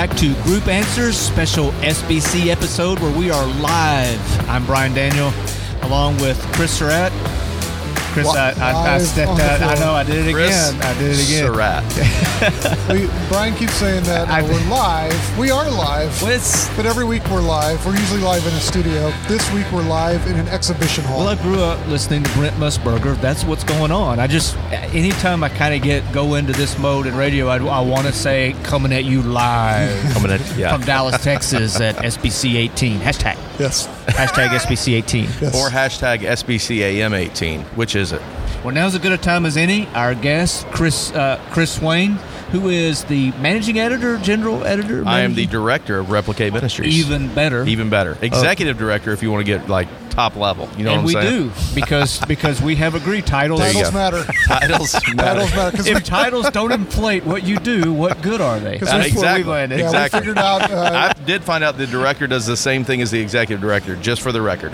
Back to Group Answers, special SBC episode where we are live. I'm Brian Daniel, along with Chris Surratt. Chris, I, I, I Live stepped out. I know I did it Chris again. I did it again. Surratt. We, Brian keeps saying that uh, I- we're live. We are live. Well, But every week we're live. We're usually live in a studio. This week we're live in an exhibition hall. Well, I grew up listening to Brent Musburger. That's what's going on. I just, anytime I kind of get go into this mode in radio, I, I want to say coming at you live Coming at yeah. from Dallas, Texas at SBC 18. Hashtag. Yes. Hashtag SBC 18. Yes. Or hashtag SBCAM18. Which is it? Well, now's as good a time as any. Our guest, Chris uh, Chris Swain, who is the managing editor, general editor. I am the director of Replicate Ministries. even better. even better. Executive director if you want to get like top level. You know and we what I'm saying? do because because we have agreed titles. you Titles go. matter. Titles matter. Titles matter. If titles don't inflate what you do, what good are they? That's we- where we exactly. landed. yeah, exactly. we figured out. Uh, I did find out the director does the same thing as the executive director, just for the record.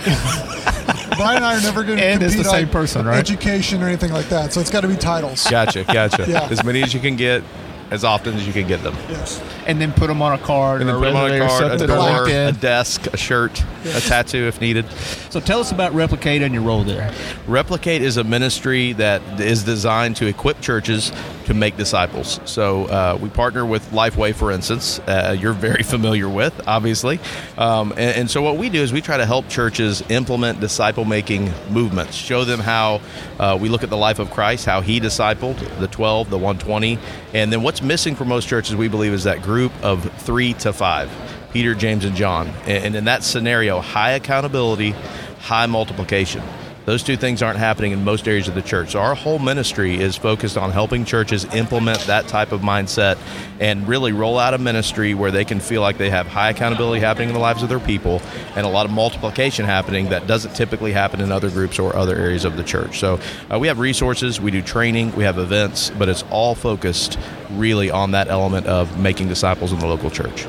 Brian and I are never going to And compete the same on person, right? education or anything like that. So it's got to be titles. Gotcha, gotcha. Yeah. As many as you can get, as often as you can get them. Yes. And then put them on a card And or then put them on a or card, a door, a desk, a shirt, a tattoo if needed. So tell us about Replicate and your role there. Replicate is a ministry that is designed to equip churches to make disciples. So uh, we partner with Lifeway, for instance, uh, you're very familiar with, obviously. Um, and, and so what we do is we try to help churches implement disciple making movements, show them how uh, we look at the life of Christ, how he discipled the 12, the 120. And then what's missing for most churches, we believe, is that group of three to five Peter, James, and John. And, in that scenario, high accountability, high multiplication. Those two things aren't happening in most areas of the church. So our whole ministry is focused on helping churches implement that type of mindset and really roll out a ministry where they can feel like they have high accountability happening in the lives of their people and a lot of multiplication happening that doesn't typically happen in other groups or other areas of the church. So uh, we have resources, we do training, we have events, but it's all focused really on that element of making disciples in the local church.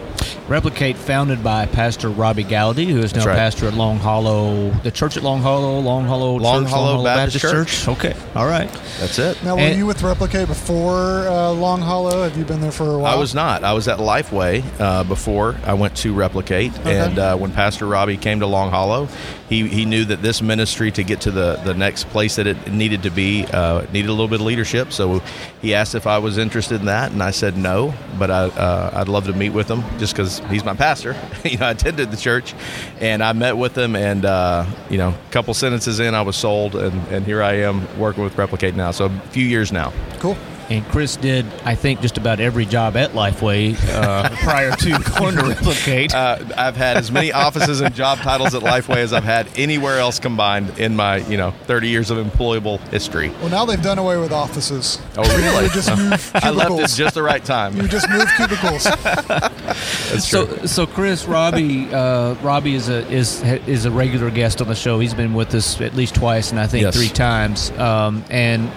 Replicate, founded by Pastor Robbie Gallaty, who is now right. pastor at Long Hollow, the church at Long Hollow, Long Hollow, Long Church, Hollow Baptist Church. Okay, all right. That's it. Now, were And- you with Replicate before uh, Long Hollow? Have you been there for a while? I was not. I was at Lifeway uh, before I went to Replicate, and uh, when Pastor Robbie came to Long Hollow, he, he knew that this ministry to get to the, the next place that it needed to be uh, needed a little bit of leadership. So he asked if I was interested in that, and I said no, but I, uh, I'd love to meet with him just because he's my pastor. you know, I attended the church, and I met with him, and uh, you know, a couple sentences in, I was sold, and, and here I am working with Replicate now. So a few years now. Cool. And Chris did, I think, just about every job at Lifeway uh, prior to going to Replicate. Uh, I've had as many offices and job titles at Lifeway as I've had anywhere else combined in my, you know, 30 years of employable history. Well, now they've done away with offices. Oh, really? You just move I left at cubicles. just the right time. You just move cubicles. That's true. So, so Chris, Robbie, uh, Robbie is a is is a regular guest on the show. He's been with us at least twice, and I think Yes. three times. Um, and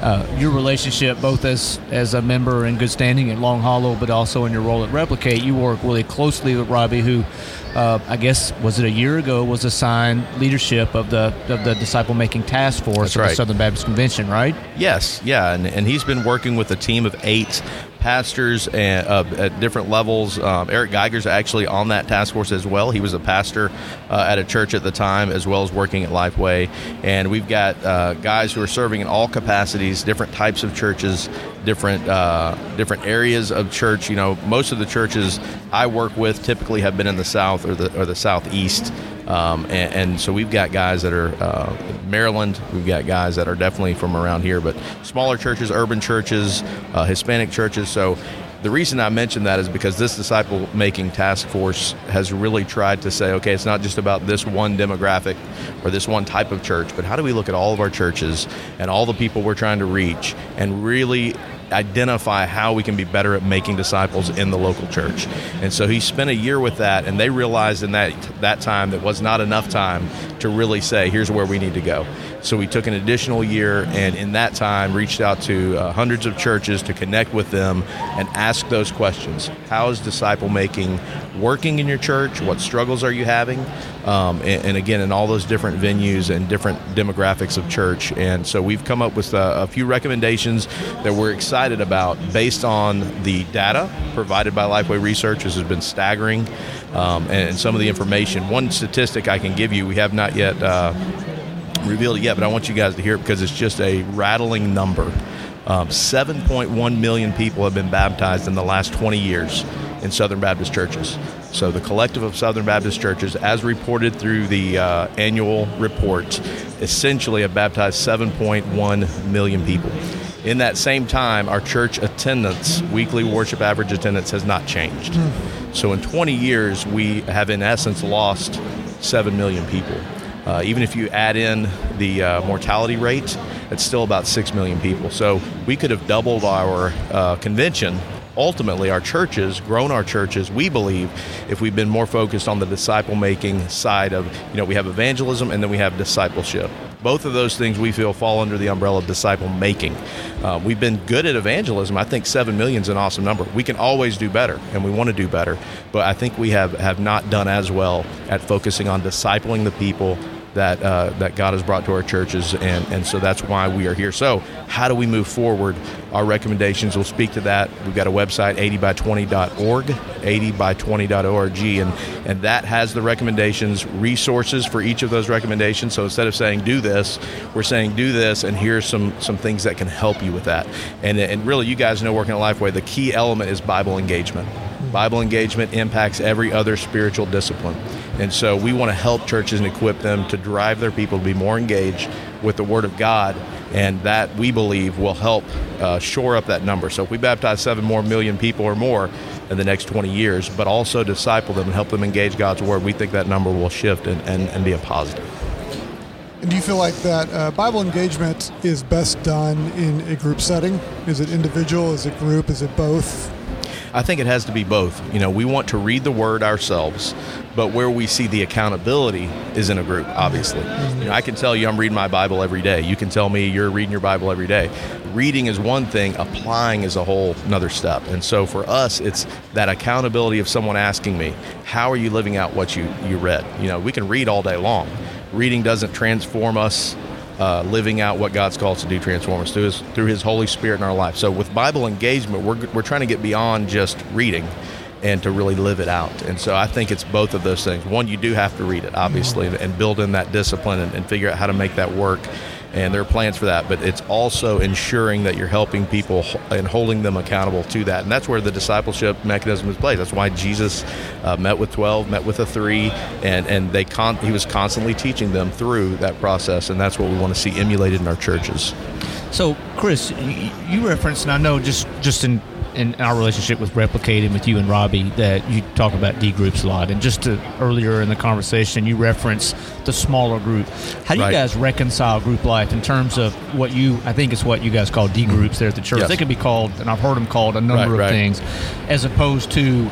uh, your relationship, both as as a member in good standing at Long Hollow, but also in your role at Replicate, you work really closely with Robbie, who uh, I guess was it a year ago was assigned leadership of the of the disciple making task force That's of the. Southern Baptist Convention, right? Yes, yeah, and, and he's been working with a team of eight pastors and, uh, at different levels. Um, Eric Geiger's actually on that task force as well. He was a pastor uh, at a church at the time, as well as working at Lifeway. And we've got uh, guys who are serving in all capacities, different types of churches, different uh, different areas of church. You know, most of the churches I work with typically have been in the South or the or the Southeast. Um, and, and so we've got guys that are uh, Maryland. We've got guys that are definitely from around here, but smaller churches, urban churches, uh, Hispanic churches. So the reason I mention that is because this disciple making task force has really tried to say, okay, it's not just about this one demographic or this one type of church, but how do we look at all of our churches and all the people we're trying to reach and really identify how we can be better at making disciples in the local church. And so he spent a year with that and they realized in that that time that was not enough time to really say here's where we need to go. So we took an additional year and in that time reached out to uh, hundreds of churches to connect with them and ask those questions. How is disciple making working in your church? What struggles are you having? Um, and, and again, in all those different venues and different demographics of church. And so we've come up with uh, a few recommendations that we're excited excited about based on the data provided by Lifeway Research, which has been staggering, um, and, some of the information. One statistic I can give you, we have not yet uh, revealed it yet, but I want you guys to hear it because it's just a rattling number. Um, 7.1 million people have been baptized in the last 20 years in Southern Baptist churches. So the collective of Southern Baptist churches, as reported through the uh, annual report, essentially have baptized 7.1 million people. In that same time, our church attendance, weekly worship average attendance, has not changed. Mm. So in 20 years, we have in essence lost 7 million people. Uh, even if you add in the uh, mortality rate, it's still about 6 million people. So we could have doubled our uh, convention ultimately our churches, grown our churches, we believe, if we've been more focused on the disciple making side of, you know, we have evangelism and then we have discipleship. Both of those things we feel fall under the umbrella of disciple making. Uh, we've been good at evangelism. I think seven million is an awesome number. We can always do better, and we want to do better. But I think we have, have not done as well at focusing on discipling the people that uh, that God has brought to our churches, and, and so that's why we are here. So, how do we move forward? Our recommendations will speak to that. We've got a website, 80by20.org, 80by20.org, and, and that has the recommendations, resources for each of those recommendations. So, instead of saying do this, we're saying do this, and here's some, some things that can help you with that. And, and really, you guys know working at Lifeway, the key element is Bible engagement. Bible engagement impacts every other spiritual discipline. And so we want to help churches and equip them to drive their people to be more engaged with the Word of God. And that we believe will help uh, shore up that number. So if we baptize seven more million people or more in the next 20 years, but also disciple them and help them engage God's Word, we think that number will shift and, and, and be a positive. And do you feel like that uh, Bible engagement is best done in a group setting? Is it individual? Is it group? Is it both? I think it has to be both. You know, we want to read the word ourselves, but where we see the accountability is in a group, obviously. You know, I can tell you I'm reading my Bible every day. You can tell me you're reading your Bible every day. Reading is one thing, applying is a whole another step. And so for us, it's that accountability of someone asking me, how are you living out what you, you read? You know, we can read all day long. Reading doesn't transform us uh, living out what God's called us to do, transform us through His through His Holy Spirit in our life. So with Bible engagement, we're we're trying to get beyond just reading and to really live it out. And so I think it's both of those things. One, you do have to read it, obviously, and build in that discipline and, and figure out how to make that work and there are plans for that. But it's also ensuring that you're helping people and holding them accountable to that, and that's where the discipleship mechanism is played. That's why Jesus uh, met with twelve, met with a three, and and they con- he was constantly teaching them through that process, and that's what we want to see emulated in our churches. So, Chris, you referenced, and I know just just in in our relationship with replicating with you and Robbie that you talk about D groups a lot. And just to, earlier in the conversation, you referenced the smaller group. How do you guys reconcile group life in terms of what you, I think it's what you guys call D groups mm-hmm. there at the church? Yes. They can be called, and I've heard them called a number right, of right. things, as opposed to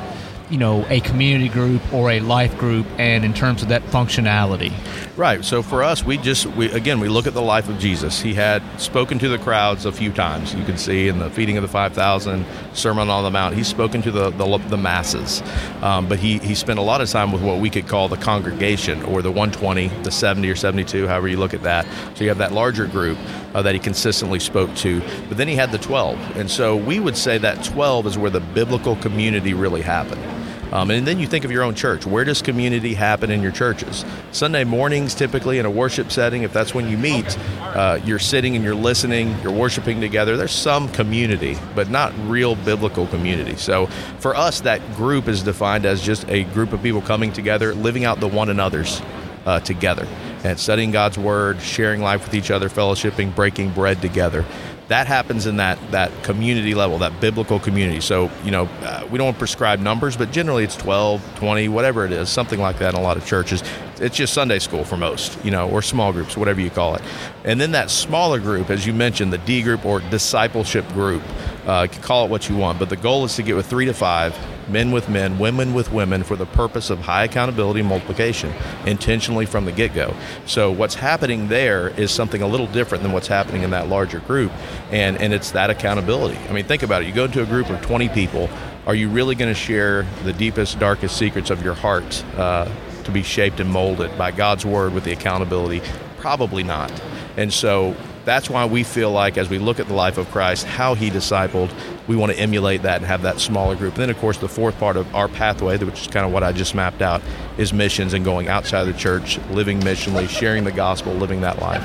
you know a community group or a life group and in terms of that functionality? Right. So for us we just we again we look at the life of jesus. He had spoken to the crowds a few times. You can see in the feeding of the 5000 sermon on the mount he's spoken to the the, the masses. Um, but he he spent a lot of time with what we could call the congregation or the 120 the 70 or 72 however you look at that. So you have that larger group uh, that he consistently spoke to. But then he had the 12 and so we would say that 12 is where the biblical community really happened um, and then you think of your own church. Where does community happen in your churches? Sunday mornings, typically in a worship setting, if that's when you meet, uh, you're sitting and you're listening, you're worshiping together. There's some community, but not real biblical community. So for us, that group is defined as just a group of people coming together, living out the one another's uh, together, and studying God's word, sharing life with each other, fellowshipping, breaking bread together that happens in that that community level that biblical community. So you know uh, we don't prescribe numbers but generally it's 12 20 whatever it is something like that in a lot of churches it's just sunday school for most you know or small groups whatever you call it and then that smaller group as you mentioned the d group or discipleship group uh, call it what you want but the goal is to get with three to five men with men, women with women, for the purpose of high accountability multiplication, intentionally from the get go. So, what's happening there is something a little different than what's happening in that larger group, and, and it's that accountability. I mean, think about it. You go into a group of 20 people, are you really going to share the deepest, darkest secrets of your heart uh, to be shaped and molded by God's word with the accountability? Probably not. And so, that's why we feel like as we look at the life of Christ, how he discipled, we want to emulate that and have that smaller group. And then, of course, the fourth part of our pathway, which is kind of what I just mapped out, is missions and going outside the church, living missionally, sharing the gospel, living that life.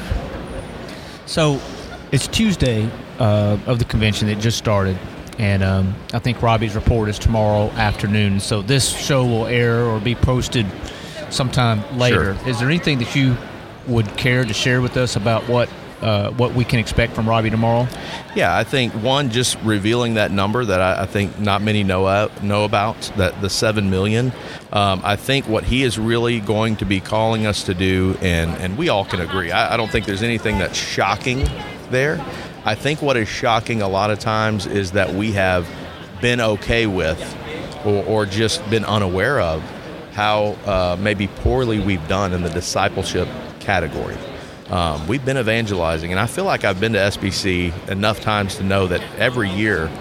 So it's Tuesday uh, of the convention that just started. And um, I think Robbie's report is tomorrow afternoon. So this show will air or be posted sometime later. Sure. Is there anything that you would care to share with us about what uh, what we can expect from Robbie tomorrow? Yeah, I think one just revealing that number that I, I think not many know uh, know about that the seven million. Um, I think what he is really going to be calling us to do, and and we all can agree. I, I don't think there's anything that's shocking there. I think what is shocking a lot of times is that we have been okay with, or, or just been unaware of, how uh, maybe poorly we've done in the discipleship category. Um, we've been evangelizing, and I feel like I've been to SBC enough times to know that every year,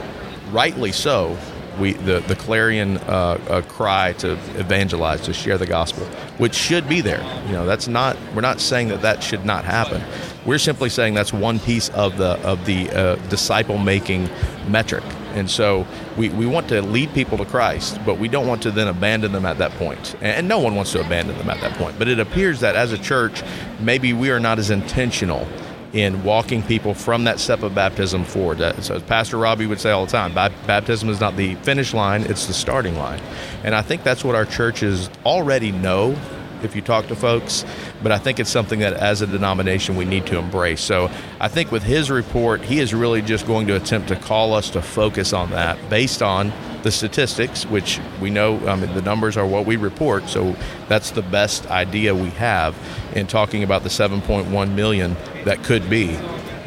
rightly so, we the the clarion uh, uh, cry to evangelize, to share the gospel, which should be there. You know, that's not we're not saying that that should not happen. We're simply saying that's one piece of the of the uh, disciple making metric. And so we, we want to lead people to Christ, but we don't want to then abandon them at that point. And, no one wants to abandon them at that point. But it appears that as a church, maybe we are not as intentional in walking people from that step of baptism forward. Uh, so, as Pastor Robbie would say all the time, baptism is not the finish line, it's the starting line. And I think that's what our churches already know if you talk to folks, but I think it's something that as a denomination we need to embrace. So, I think with his report, he is really just going to attempt to call us to focus on that based on the statistics, which we know I mean, the numbers are what we report, so that's the best idea we have in talking about the 7.1 million that could be,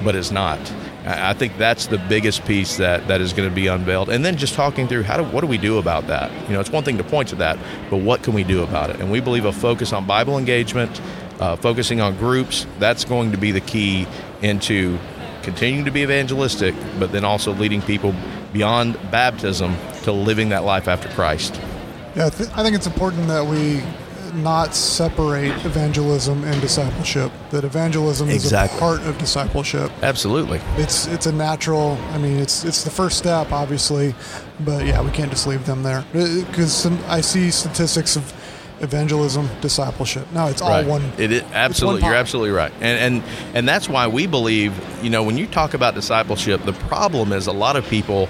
but is not. I think that's the biggest piece that, that is going to be unveiled, and then just talking through how do what do we do about that? You know, it's one thing to point to that, but what can we do about it? And we believe a focus on Bible engagement, uh, focusing on groups, that's going to be the key into continuing to be evangelistic, but then also leading people beyond baptism to living that life after Christ. Yeah, th- I think it's important that we not separate evangelism and discipleship. That evangelism Exactly. is a part of discipleship. Absolutely. It's it's a natural. I mean, it's it's the first step, obviously, but yeah, we can't just leave them there uh, because I see statistics of evangelism, discipleship. No, it's all Right. one. It is absolutely. You're absolutely right, and and and that's why we believe. You know, when you talk about discipleship, the problem is a lot of people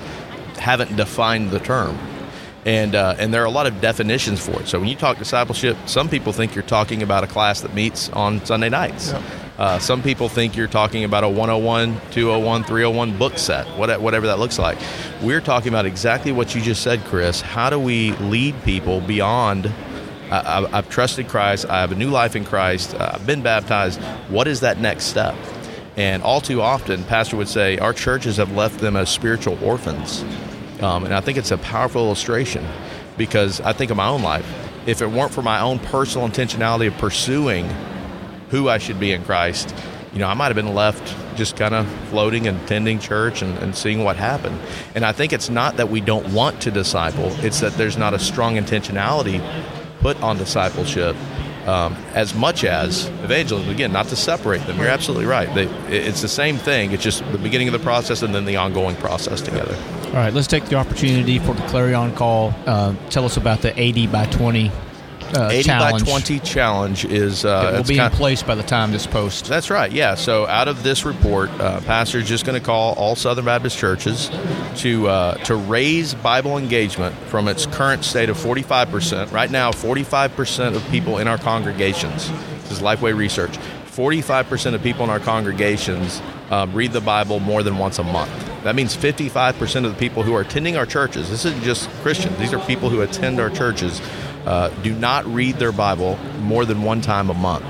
haven't defined the term, and uh, and there are a lot of definitions for it. So when you talk discipleship, some people think you're talking about a class that meets on Sunday nights. Yep. Uh, some people think you're talking about a 101, 201, 301 book set, whatever that looks like. We're talking about exactly what you just said, Chris. How do we lead people beyond I've trusted Christ. I have a new life in Christ. Uh, I've been baptized. What is that next step? And all too often, Pastor would say, our churches have left them as spiritual orphans. Um, and I think it's a powerful illustration because I think of my own life. If it weren't for my own personal intentionality of pursuing who I should be in Christ, you know, I might have been left just kind of floating and attending church and, and seeing what happened. And I think it's not that we don't want to disciple, it's that there's not a strong intentionality put on discipleship um, as much as evangelism. Again, not to separate them. You're absolutely right. They, it's the same thing. It's just the beginning of the process and then the ongoing process together. All right, let's take the opportunity for the Clarion call. Uh, tell us about the 80 by 20 uh, 80 challenge. by 20 challenge is uh, It will be in place by the time this post. That's right. Yeah. So out of this report, uh, pastor is just going to call all Southern Baptist churches to uh, to raise Bible engagement from its current state of 45 percent. Right now, 45 percent of people in our congregations. This is Lifeway research. 45 percent of people in our congregations um, read the Bible more than once a month. That means 55 percent of the people who are attending our churches. This isn't just Christians. These are people who attend our churches. Uh, do not read their Bible more than one time a month.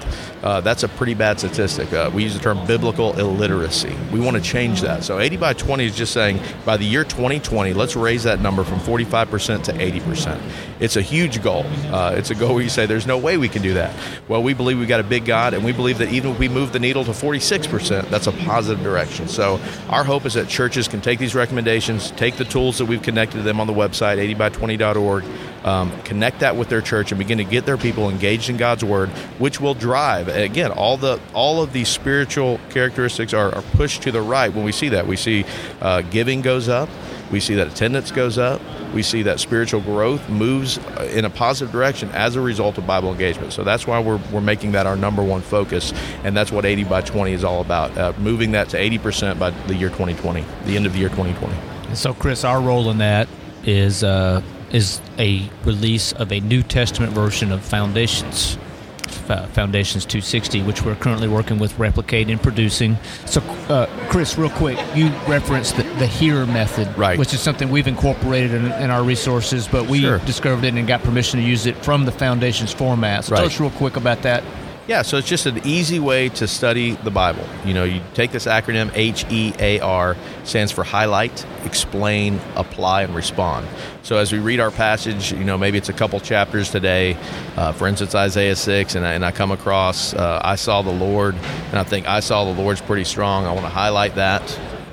Uh, that's a pretty bad statistic. Uh, we use the term biblical illiteracy. We want to change that. So 80 by 20 is just saying by the year 2020, let's raise that number from 45% to 80%. It's a huge goal. Uh, it's a goal where you say there's no way we can do that. Well, we believe we've got a big God, and we believe that even if we move the needle to 46%, that's a positive direction. So our hope is that churches can take these recommendations, take the tools that we've connected to them on the website, 80by20.org, um, connect that with their church and begin to get their people engaged in God's word, which will drive again, all the all of these spiritual characteristics are, are pushed to the right when we see that. We see uh, giving goes up. We see that attendance goes up. We see that spiritual growth moves uh, in a positive direction as a result of Bible engagement. So that's why we're, we're making that our number one focus, and that's what 80 by 20 is all about. Uh, moving that to 80% by the year 2020, the end of the year 2020. And so, Chris, our role in that is uh, is a release of a New Testament version of Foundations. Foundations 260, which we're currently working with Replicate and producing. So, uh, Chris, real quick, you referenced the, the HEAR method, Right. which is something we've incorporated in, in our resources, but we Sure. discovered it and got permission to use it from the Foundations format. So, tell us real quick about that. Yeah, so it's just an easy way to study the Bible. You know, you take this acronym H E A R, stands for highlight, explain, apply, and respond. So as we read our passage, you know, maybe it's a couple chapters today, uh, for instance, Isaiah 6, and I, and I come across, uh, I saw the Lord, and I think I saw the Lord's pretty strong. I want to highlight that,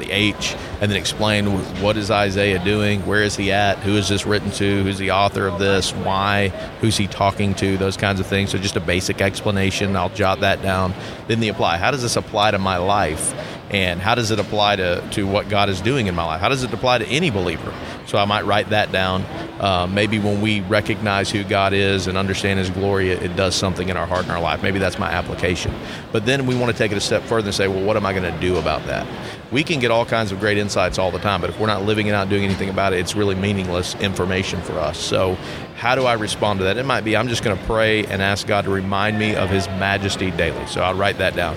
the H, and then explain what is Isaiah doing, where is he at, who is this written to, who's the author of this, why, who's he talking to, those kinds of things. So just a basic explanation. I'll jot that down. Then the apply. How does this apply to my life? And how does it apply to, to what God is doing in my life? How does it apply to any believer? So I might write that down. Uh, maybe when we recognize who God is and understand His glory, it, it does something in our heart and our life. Maybe that's my application. But then we want to take it a step further and say, well, what am I going to do about that? We can get all kinds of great insights all the time, but if we're not living it out, doing anything about it, it's really meaningless information for us. So, how do I respond to that? It might be I'm just going to pray and ask God to remind me of His majesty daily. So I'll write that down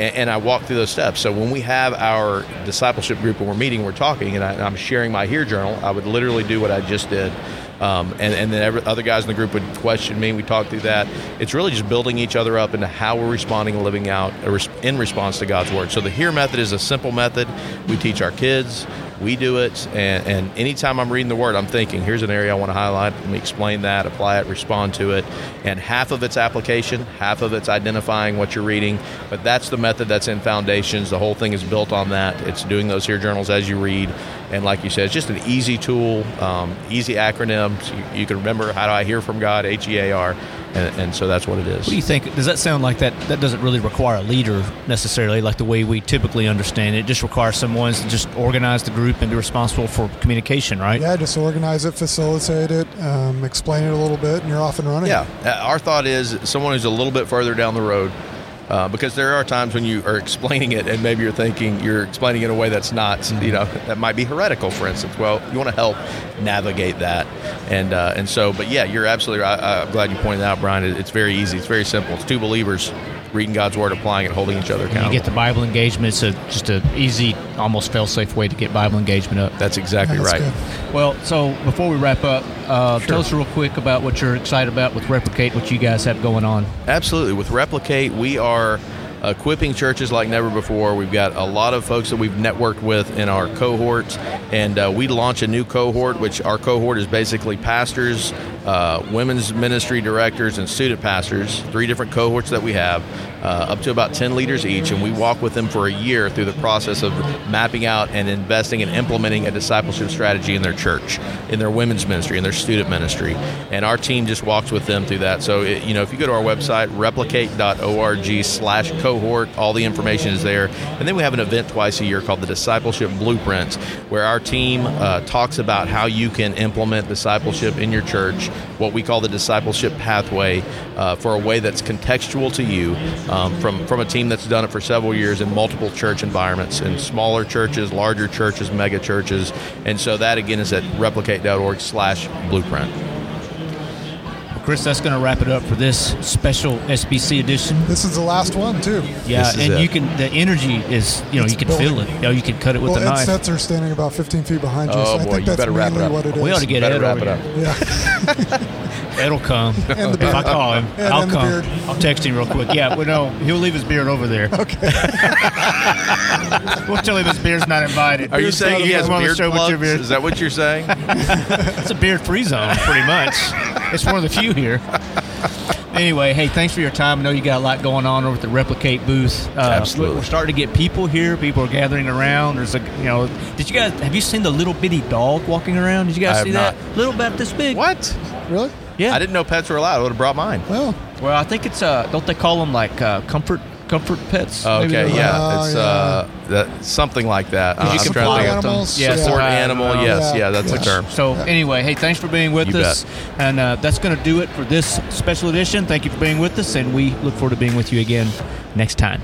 and, and I walk through those steps. So when we have our discipleship group and we're meeting, we're talking, and, I, I'm sharing my HEAR journal, I would literally do what I just did. Um, and, and then every, other guys in the group would question me. We talk through that. It's really just building each other up into how we're responding and living out res- in response to God's word. So the HEAR method is a simple method. We teach our kids. We do it, and, and anytime I'm reading the word, I'm thinking, here's an area I want to highlight. Let me explain that, apply it, respond to it. And half of it's application, half of it's identifying what you're reading. But that's the method that's in Foundations. The whole thing is built on that. It's doing those HEAR journals as you read. And like you said, it's just an easy tool, um, easy acronym. You, you can remember how do I hear from God, H E A R. And, and so that's what it is. What do you think? Does that sound like that? That doesn't really require a leader necessarily, like the way we typically understand it. It just requires someone to just organize the group and be responsible for communication, right? Yeah, just organize it, facilitate it, um, explain it a little bit, and you're off and running. Yeah, uh, our thought is someone who's a little bit further down the road, uh, because there are times when you are explaining it and maybe you're thinking you're explaining it in a way that's not, you know, that might be heretical, for instance. Well, you want to help navigate that, and uh, and so, but yeah, you're absolutely. right. I, I'm glad you pointed out, Brian. It, it's very easy. It's very simple. It's two believers reading God's word, applying it, holding each other accountable. You get the Bible engagement. It's a, just an easy, almost fail-safe way to get Bible engagement up. that's exactly That's right. good. Well, so before we wrap up, uh, Sure. tell us real quick about what you're excited about with Replicate, what you guys have going on. Absolutely. With Replicate, we are equipping churches like never before. We've got a lot of folks that we've networked with in our cohort, and uh, we launch a new cohort, which our cohort is basically pastors, uh, women's ministry directors, and student pastors. Three different cohorts that we have, uh, up to about 10 leaders each, and we walk with them for a year through the process of mapping out and investing and implementing a discipleship strategy in their church, in their women's ministry, in their student ministry. And our team just walks with them through that. So, it, you know, if you go to our website, replicate.org slash cohort, all the information is there. And then we have an event twice a year called the Discipleship Blueprint, where our team uh, talks about how you can implement discipleship in your church, what we call the discipleship pathway, uh, for a way that's contextual to you um, from, from a team that's done it for several years in multiple church environments, in smaller churches, larger churches, mega churches. And so that, again, is at replicate.org slash blueprint. Chris, that's going to wrap it up for this special SBC edition. This is the last one too. Yeah, This and it. you can the energy is you know It's you can feel it. You know, you can cut it with well, a knife. headsets are standing about 15 feet behind you, Oh, so I boy, think you that's better wrap it up. what it is. we ought to get Better Ed wrap it up. Yeah, It'll come. And the if I beard. call him, And- I'll and the come. beard. I'll text him real quick. Yeah, well, no, he'll leave his beard over there. Okay. we'll tell him his beard's not invited. Are you saying not he has Come on, beard show what plugs? beard- Is that what you're saying? It's a beard-free zone, pretty much. It's one of the few here. Anyway, hey, thanks for your time. I know you got a lot going on over at the Replicate booth. Uh, Absolutely. We're starting to get people here. People are gathering around. There's a, you know, did you guys have you seen the little bitty dog walking around? Did you guys I see have that? Little about this big. what? really? Yeah. I didn't know pets were allowed. I would have brought mine. Well, Well, I think it's uh, don't they call them like uh, comfort comfort pets? Maybe Okay, they're- yeah, Oh, it's yeah. uh, that, something like that. Uh, You I'm can trying to fly think of- with them. animals, Yeah, yeah. Support support animal, animal. yes, Yeah. yeah, that's Which- a term. So anyway, hey, thanks for being with You us, and uh, that's going to do it for this special edition. Thank you for being with us, and we look forward to being with you again next time.